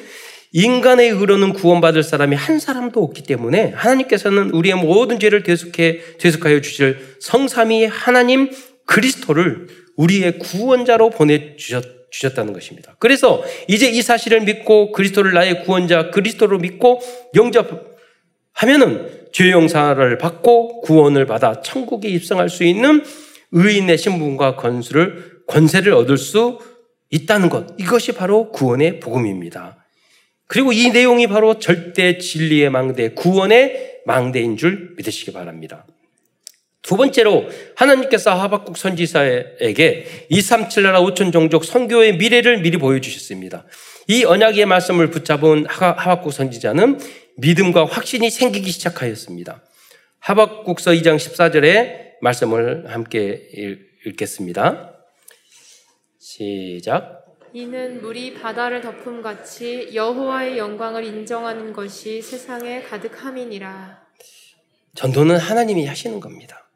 인간의 의로는 구원받을 사람이 한 사람도 없기 때문에 하나님께서는 우리의 모든 죄를 대속해 대속하여 주실 성삼위 하나님 그리스도를 우리의 구원자로 보내 주셨 주셨다는 것입니다. 그래서 이제 이 사실을 믿고 그리스도를 나의 구원자 그리스도로 믿고 영접하면은 죄 용사를 받고 구원을 받아 천국에 입성할 수 있는 의인의 신분과 권수를 권세를 얻을 수 있다는 것. 이것이 바로 구원의 복음입니다. 그리고 이 내용이 바로 절대 진리의 망대, 구원의 망대인 줄 믿으시기 바랍니다. 두 번째로 하나님께서 하박국 선지사에게 237 나라 5천 종족 선교의 미래를 미리 보여주셨습니다. 이 언약의 말씀을 붙잡은 하박국 선지자는 믿음과 확신이 생기기 시작하였습니다. 하박국서 2장 14절의 말씀을 함께 읽겠습니다. 시작.
이는 물이 바다를 덮음 같이 여호와의 영광을 인정하는 것이 세상에 가득함이니라.
전도는 하나님이 하시는 겁니다.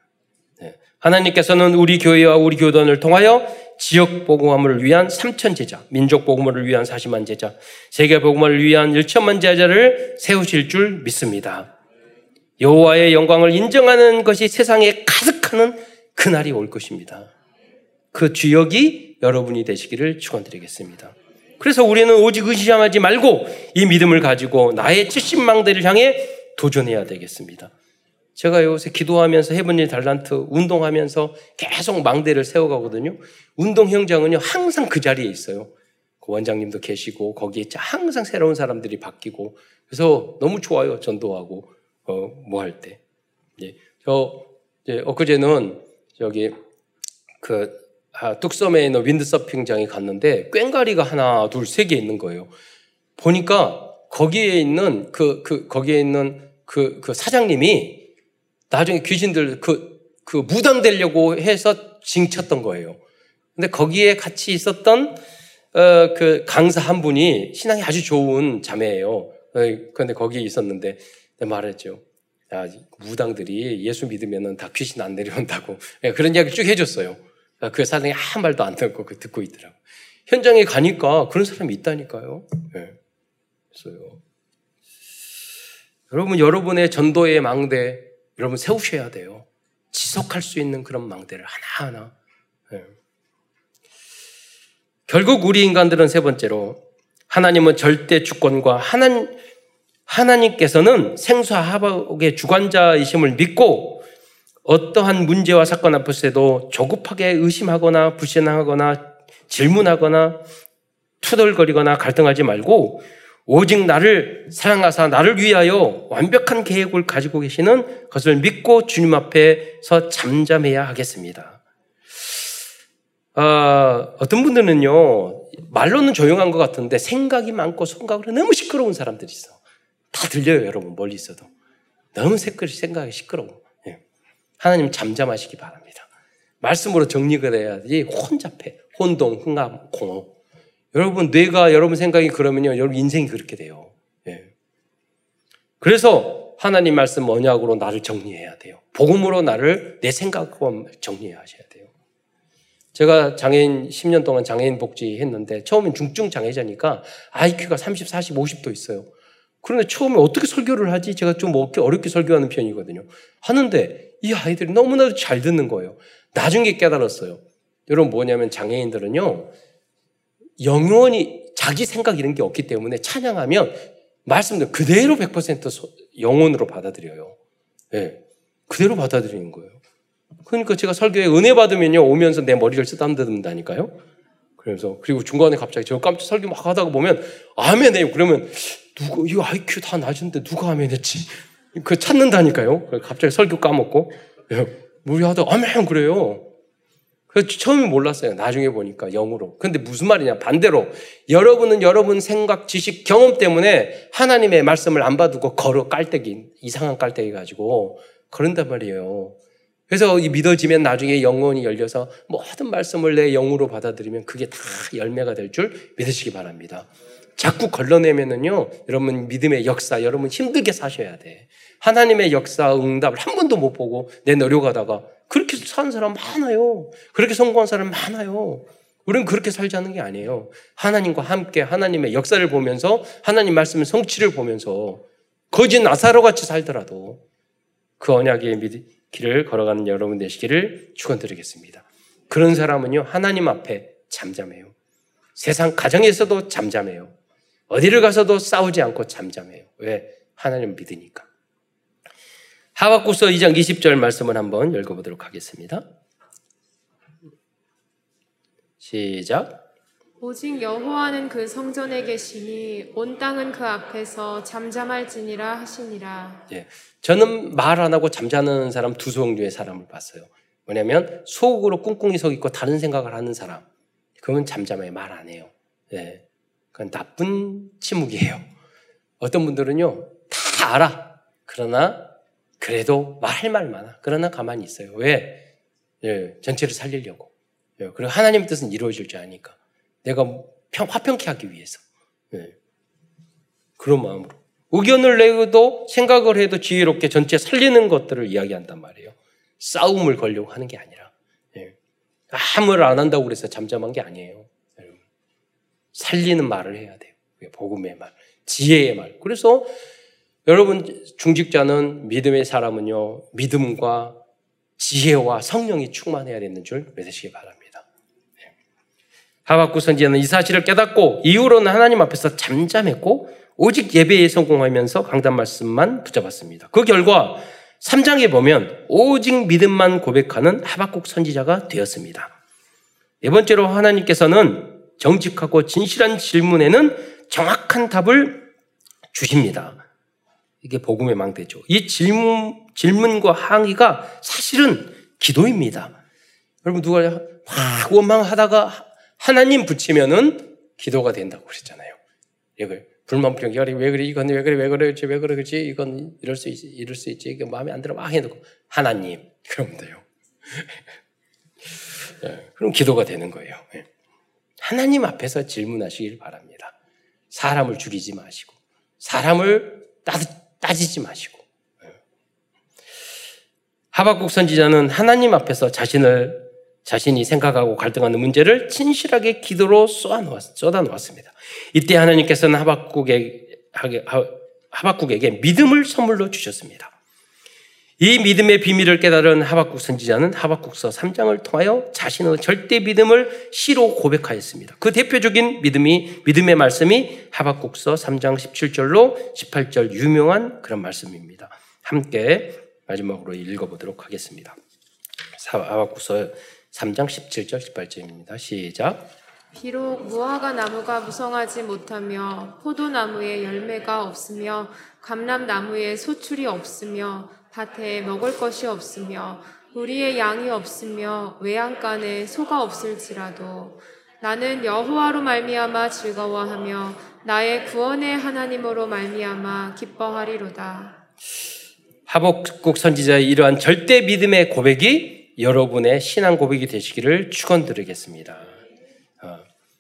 네. 하나님께서는 우리 교회와 우리 교단을 통하여 지역 복음화를 위한 3천 제자, 민족 복음화를 위한 40만 제자, 세계 복음화를 위한 1천만 제자를 세우실 줄 믿습니다. 여호와의 영광을 인정하는 것이 세상에 가득하는 그날이 올 것입니다. 그 주역이 여러분이 되시기를 축원드리겠습니다. 그래서 우리는 오직 의심하지 말고 이 믿음을 가지고 나의 70망대를 향해 도전해야 되겠습니다. 제가 요새 기도하면서 해본 일 달란트 운동하면서 계속 망대를 세워가거든요. 운동 현장은요 항상 그 자리에 있어요. 그 원장님도 계시고 거기에 항상 새로운 사람들이 바뀌고 그래서 너무 좋아요 전도하고 어, 뭐 할 때. 예. 저 이제 엊그제는 저기 그 아, 뚝섬에 있는 윈드서핑장에 갔는데 꽹가리가 하나, 둘, 세 개 있는 거예요. 보니까 거기에 있는 그, 그, 거기에 있는 그, 그 사장님이 나중에 귀신들 그, 그 무당되려고 해서 징쳤던 거예요. 근데 거기에 같이 있었던 어, 그 강사 한 분이 신앙이 아주 좋은 자매예요. 그런데 거기에 있었는데 말했죠. 야, 무당들이 예수 믿으면 다 귀신 안 내려온다고. 예, 그런 이야기 쭉 해줬어요. 아, 그 사람이 한 말도 안 듣고 그 듣고 있더라고. 현장에 가니까 그런 사람이 있다니까요. 네. 그래서요. 여러분, 여러분의 전도의 망대, 여러분 세우셔야 돼요. 지속할 수 있는 그런 망대를 하나하나. 네. 결국 우리 인간들은 세 번째로 하나님은 절대 주권과 하나님, 하나님께서는 생수와 하박의 주관자이심을 믿고 어떠한 문제와 사건 앞에서도 조급하게 의심하거나 불신하거나 질문하거나 투덜거리거나 갈등하지 말고 오직 나를 사랑하사 나를 위하여 완벽한 계획을 가지고 계시는 것을 믿고 주님 앞에서 잠잠해야 하겠습니다. 어, 어떤 분들은요, 말로는 조용한 것 같은데 생각이 많고 생각으로 너무 시끄러운 사람들이 있어. 다 들려요, 여러분, 멀리 있어도. 너무 생각이 시끄러워. 하나님 잠잠하시기 바랍니다. 말씀으로 정리가 돼야지 혼잡해. 혼동, 흥합, 공허. 여러분, 뇌가 여러분 생각이 그러면요. 여러분 인생이 그렇게 돼요. 예. 그래서 하나님 말씀 언약으로 나를 정리해야 돼요. 복음으로 나를 내 생각과 정리해야 하셔야 돼요. 제가 장애인 10년 동안 장애인 복지 했는데 처음엔 중증 장애자니까 IQ가 30, 40, 50도 있어요. 그런데 처음에 어떻게 설교를 하지? 제가 좀 어렵게 설교하는 편이거든요. 하는데 이 아이들이 너무나도 잘 듣는 거예요. 나중에 깨달았어요. 여러분 뭐냐면 장애인들은요. 영원히 자기 생각 이런 게 없기 때문에 찬양하면 말씀대로 그대로 100% 영혼으로 받아들여요. 예. 네. 그대로 받아들이는 거예요. 그러니까 제가 설교에 은혜 받으면요 오면서 내 머리를 쓰담듬다니까요. 그래서 그리고 중간에 갑자기 저 깜짝 설교 막 하다가 보면 아멘 해요. 그러면 누구, 이거 IQ 다 낮은데 누가 아멘 했지? 그 찾는다니까요. 갑자기 설교 까먹고. 우리 하다 아멘 그래요. 그래서 처음에 몰랐어요. 나중에 보니까 영으로. 근데 무슨 말이냐? 반대로 여러분은 여러분 생각, 지식, 경험 때문에 하나님의 말씀을 안 받고 걸어 깔때기 이상한 깔때기 가지고 그런단 말이에요. 그래서 믿어지면 나중에 영혼이 열려서 모든 말씀을 내 영으로 받아들이면 그게 다 열매가 될 줄 믿으시기 바랍니다. 자꾸 걸러내면은요, 여러분 믿음의 역사, 여러분 힘들게 사셔야 돼. 하나님의 역사, 응답을 한 번도 못 보고 내 노력하다가 그렇게 사는 사람 많아요. 그렇게 성공한 사람 많아요. 우리는 그렇게 살자는 게 아니에요. 하나님과 함께 하나님의 역사를 보면서 하나님 말씀의 성취를 보면서 거짓 나사로 같이 살더라도 그 언약의 길을 걸어가는 여러분 되시기를 축원드리겠습니다. 그런 사람은요 하나님 앞에 잠잠해요. 세상 가정에서도 잠잠해요. 어디를 가서도 싸우지 않고 잠잠해요. 왜? 하나님 믿으니까. 하박국서 2장 20절 말씀을 한번 읽어보도록 하겠습니다. 시작.
오직 여호와는 그 성전에 계시니 온 땅은 그 앞에서 잠잠할지니라 하시니라.
예. 저는 말 안 하고 잠자는 사람 두 종류의 사람을 봤어요. 뭐냐면 속으로 꿍꿍이 속 있고 다른 생각을 하는 사람. 그러면 잠잠해 말 안 해요. 예. 그건 나쁜 침묵이에요. 어떤 분들은요 다 알아. 그러나 그래도 말할 말 많아. 그러나 가만히 있어요. 왜? 예, 전체를 살리려고. 예, 그리고 하나님의 뜻은 이루어질 줄 아니까. 내가 평, 화평케 하기 위해서. 예. 그런 마음으로. 의견을 내도 생각을 해도 지혜롭게 전체 살리는 것들을 이야기한단 말이에요. 싸움을 걸려고 하는 게 아니라. 예. 아무 말 안 한다고 그래서 잠잠한 게 아니에요. 살리는 말을 해야 돼요. 복음의 말, 지혜의 말. 그래서 여러분 중직자는 믿음의 사람은요 믿음과 지혜와 성령이 충만해야 되는 줄 믿으시기 바랍니다. 네. 하박구 선지자는 이 사실을 깨닫고 이후로는 하나님 앞에서 잠잠했고 오직 예배에 성공하면서 강단 말씀만 붙잡았습니다. 그 결과 3장에 보면 오직 믿음만 고백하는 하박국 선지자가 되었습니다. 네 번째로 하나님께서는 정직하고 진실한 질문에는 정확한 답을 주십니다. 이게 복음의 망대죠. 이 질문, 질문과 항의가 사실은 기도입니다. 여러분 누가 확 원망하다가 하나님 붙이면은 기도가 된다고 그랬잖아요. 이걸 불만 불평 왜 그래 이건 왜 그래 왜 그러지 왜 그러지 이건 이럴 수 있지 이럴 수 있지 이게 마음에 안 들어 막 해놓고 하나님 그러면 돼요. 네, [laughs] 그럼 기도가 되는 거예요. 네. 하나님 앞에서 질문하시길 바랍니다. 사람을 죽이지 마시고 사람을 따뜻 따지지 마시고. 예. 하박국 선지자는 하나님 앞에서 자신을 자신이 생각하고 갈등하는 문제를 진실하게 기도로 쏟아 놓았습니다. 이때 하나님께서는 하박국에게, 하박국에게 믿음을 선물로 주셨습니다. 이 믿음의 비밀을 깨달은 하박국 선지자는 하박국서 3장을 통하여 자신의 절대 믿음을 시로 고백하였습니다. 그 대표적인 믿음이 믿음의 말씀이 하박국서 3장 17절로 18절 유명한 그런 말씀입니다. 함께 마지막으로 읽어보도록 하겠습니다. 하박국서 3장 17절 18절입니다. 시작.
비록 무화과 나무가 무성하지 못하며 포도나무에 열매가 없으며 감람나무에 소출이 없으며 밭에 먹을 것이 없으며 우리의 양이 없으며 외양간에 소가 없을지라도 나는 여호와로 말미암아 즐거워하며 나의 구원의 하나님으로 말미암아 기뻐하리로다.
하복국 선지자의 이러한 절대 믿음의 고백이 여러분의 신앙 고백이 되시기를 축원드리겠습니다. 어,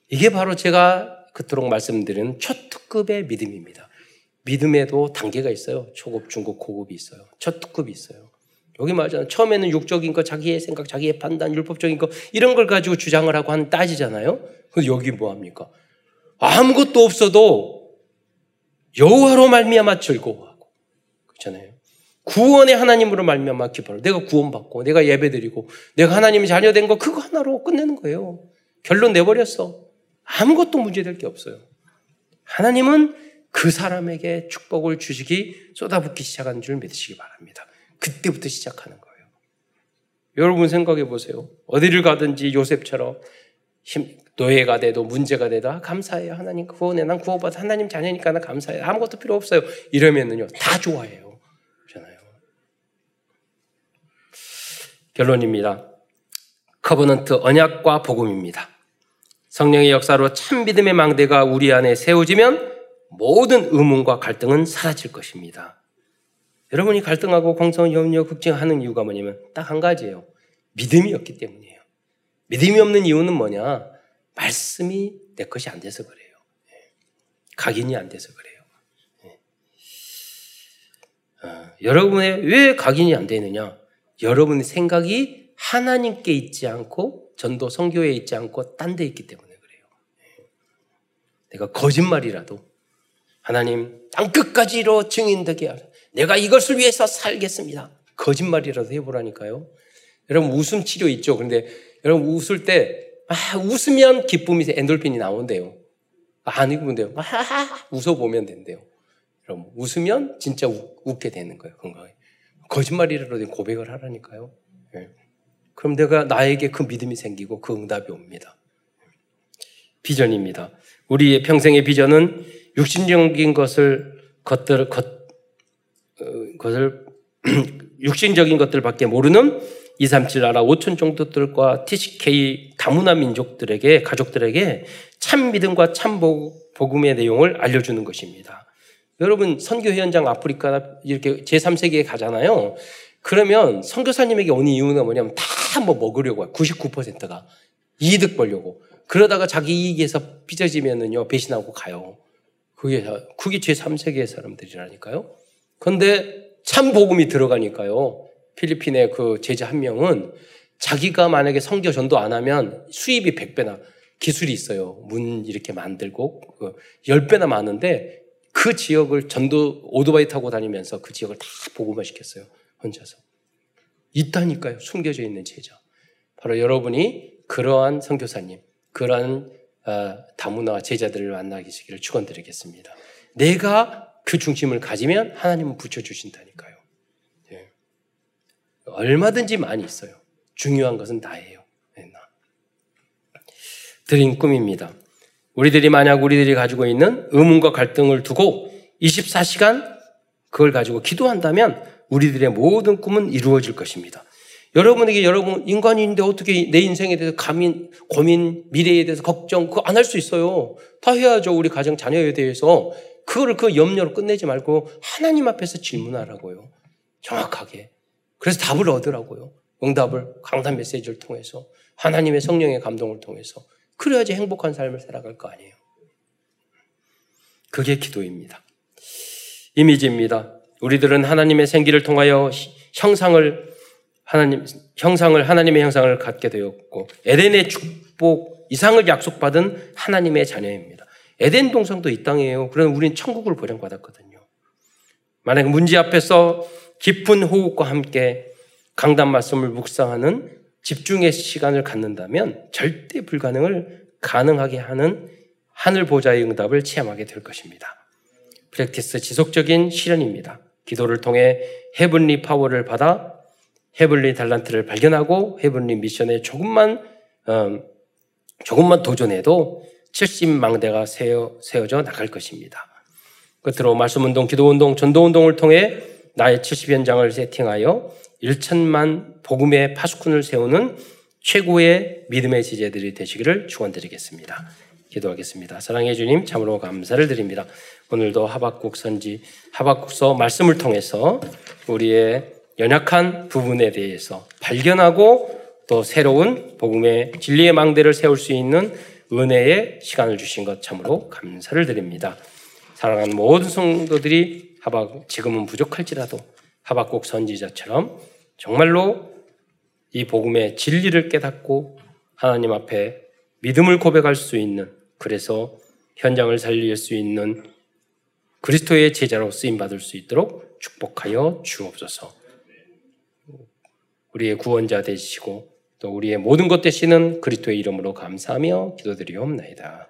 이게 바로 제가 그토록 말씀드린 초특급의 믿음입니다. 믿음에도 단계가 있어요. 초급, 중급, 고급이 있어요. 첫 특급이 있어요. 여기 말하잖아요. 처음에는 육적인 거, 자기의 생각, 자기의 판단, 율법적인 거 이런 걸 가지고 주장을 하고 하는 따지잖아요. 근데 여기 뭐 합니까? 아무것도 없어도 여호와로 말미암아 즐거워하고 그렇잖아요. 구원의 하나님으로 말미암아 기뻐요. 내가 구원받고 내가 예배드리고 내가 하나님의 자녀 된 거 그거 하나로 끝내는 거예요. 결론 내버렸어. 아무것도 문제될 게 없어요. 하나님은 그 사람에게 축복을 주시기 쏟아붓기 시작한 줄 믿으시기 바랍니다. 그때부터 시작하는 거예요. 여러분 생각해 보세요. 어디를 가든지 요셉처럼 힘, 노예가 돼도 문제가 돼도 아, 감사해요. 하나님 구원해. 난 구원받아. 하나님 자녀니까 나 감사해요. 아무것도 필요 없어요. 이러면은요. 다 좋아해요. 그렇잖아요. 결론입니다. Covenant 언약과 복음입니다. 성령의 역사로 참 믿음의 망대가 우리 안에 세워지면 모든 의문과 갈등은 사라질 것입니다. 여러분이 갈등하고 공성, 염려, 걱정하는 이유가 뭐냐면 딱 한 가지예요. 믿음이 없기 때문이에요. 믿음이 없는 이유는 뭐냐? 말씀이 내 것이 안 돼서 그래요. 예. 각인이 안 돼서 그래요. 예. 어, 여러분의 왜 각인이 안 되느냐? 여러분의 생각이 하나님께 있지 않고 전도 성교에 있지 않고 딴 데 있기 때문에 그래요. 내가 거짓말이라도 하나님 땅 끝까지로 증인되게 하라. 내가 이것을 위해서 살겠습니다. 거짓말이라도 해보라니까요. 여러분 웃음 치료 있죠. 그런데 여러분 웃을 때 아, 웃으면 기쁨이 엔돌핀이 나온대요. 안 웃으면 돼요. 아, [laughs] 웃어보면 된대요. 여러분 웃으면 진짜 웃, 웃게 되는 거예요. 건강에. 거짓말이라도 고백을 하라니까요. 네. 그럼 내가 나에게 그 믿음이 생기고 그 응답이 옵니다. 비전입니다. 우리의 평생의 비전은 육신적인 것을 것들 것 어, 것을 [clears throat] 육신적인 것들밖에 모르는 237 나라 5천 정도들과 TCK 다문화 민족들에게 가족들에게 참 믿음과 참 복음의 내용을 알려주는 것입니다. 여러분 선교 현장 아프리카 이렇게 제3세계에 가잖아요. 그러면 선교사님에게 오는 이유가 뭐냐면 다 뭐 먹으려고 99%가 이득 벌려고. 그러다가 자기 이익에서 삐져지면은요 배신하고 가요. 그게 그게 제3세계 사람들이라니까요. 그런데 참 복음이 들어가니까요. 필리핀의 그 제자 한 명은 자기가 만약에 성교 전도 안 하면 수입이 100배나 기술이 있어요. 문 이렇게 만들고 그 10배나 많은데 그 지역을 전도 오토바이 타고 다니면서 그 지역을 다 복음화 시켰어요. 혼자서. 있다니까요. 숨겨져 있는 제자. 바로 여러분이 그러한 선교사님, 그러한 어, 다문화 제자들을 만나기를 축원드리겠습니다. 내가 그 중심을 가지면 하나님은 붙여주신다니까요. 네. 얼마든지 많이 있어요. 중요한 것은 나예요. 네, 나. 드린 꿈입니다. 우리들이 만약 우리들이 가지고 있는 의문과 갈등을 두고 24시간 그걸 가지고 기도한다면 우리들의 모든 꿈은 이루어질 것입니다. 여러분에게 여러분 인간인데 어떻게 내 인생에 대해서 감인, 고민, 미래에 대해서 걱정 그거 안 할 수 있어요. 다 해야죠. 우리 가정 자녀에 대해서 그거를 그 염려로 끝내지 말고 하나님 앞에서 질문하라고요. 정확하게. 그래서 답을 얻으라고요. 응답을 강단 메시지를 통해서 하나님의 성령의 감동을 통해서 그래야지 행복한 삶을 살아갈 거 아니에요. 그게 기도입니다. 이미지입니다. 우리들은 하나님의 생기를 통하여 형상을 하나님 형상을 하나님의 형상을 갖게 되었고 에덴의 축복 이상을 약속받은 하나님의 자녀입니다. 에덴 동산도 이 땅이에요. 그럼 우리는 천국을 보장받았거든요. 만약 문제 앞에서 깊은 호흡과 함께 강단 말씀을 묵상하는 집중의 시간을 갖는다면 절대 불가능을 가능하게 하는 하늘 보좌의 응답을 체험하게 될 것입니다. Practice 지속적인 실천입니다. 기도를 통해 heavenly power를 받아 heavenly 달란트를 발견하고 heavenly mission에 조금만 음, 조금만 도전해도 70망대가 세워, 세워져 나갈 것입니다. 끝으로 말씀운동, 기도운동, 전도운동을 통해 나의 70현장을 세팅하여 1천만 복음의 파수꾼을 세우는 최고의 믿음의 지제들이 되시기를 축원드리겠습니다. 기도하겠습니다. 사랑해 주님 참으로 감사를 드립니다. 오늘도 하박국 선지 하박국서 말씀을 통해서 우리의 연약한 부분에 대해서 발견하고 또 새로운 복음의 진리의 망대를 세울 수 있는 은혜의 시간을 주신 것 참으로 감사를 드립니다. 사랑하는 모든 성도들이 하박 지금은 부족할지라도 하박국 선지자처럼 정말로 이 복음의 진리를 깨닫고 하나님 앞에 믿음을 고백할 수 있는 그래서 현장을 살릴 수 있는 그리스도의 제자로 쓰임 받을 수 있도록 축복하여 주옵소서. 우리의 구원자 되시고 또 우리의 모든 것 되시는 그리스도의 이름으로 감사하며 기도드리옵나이다.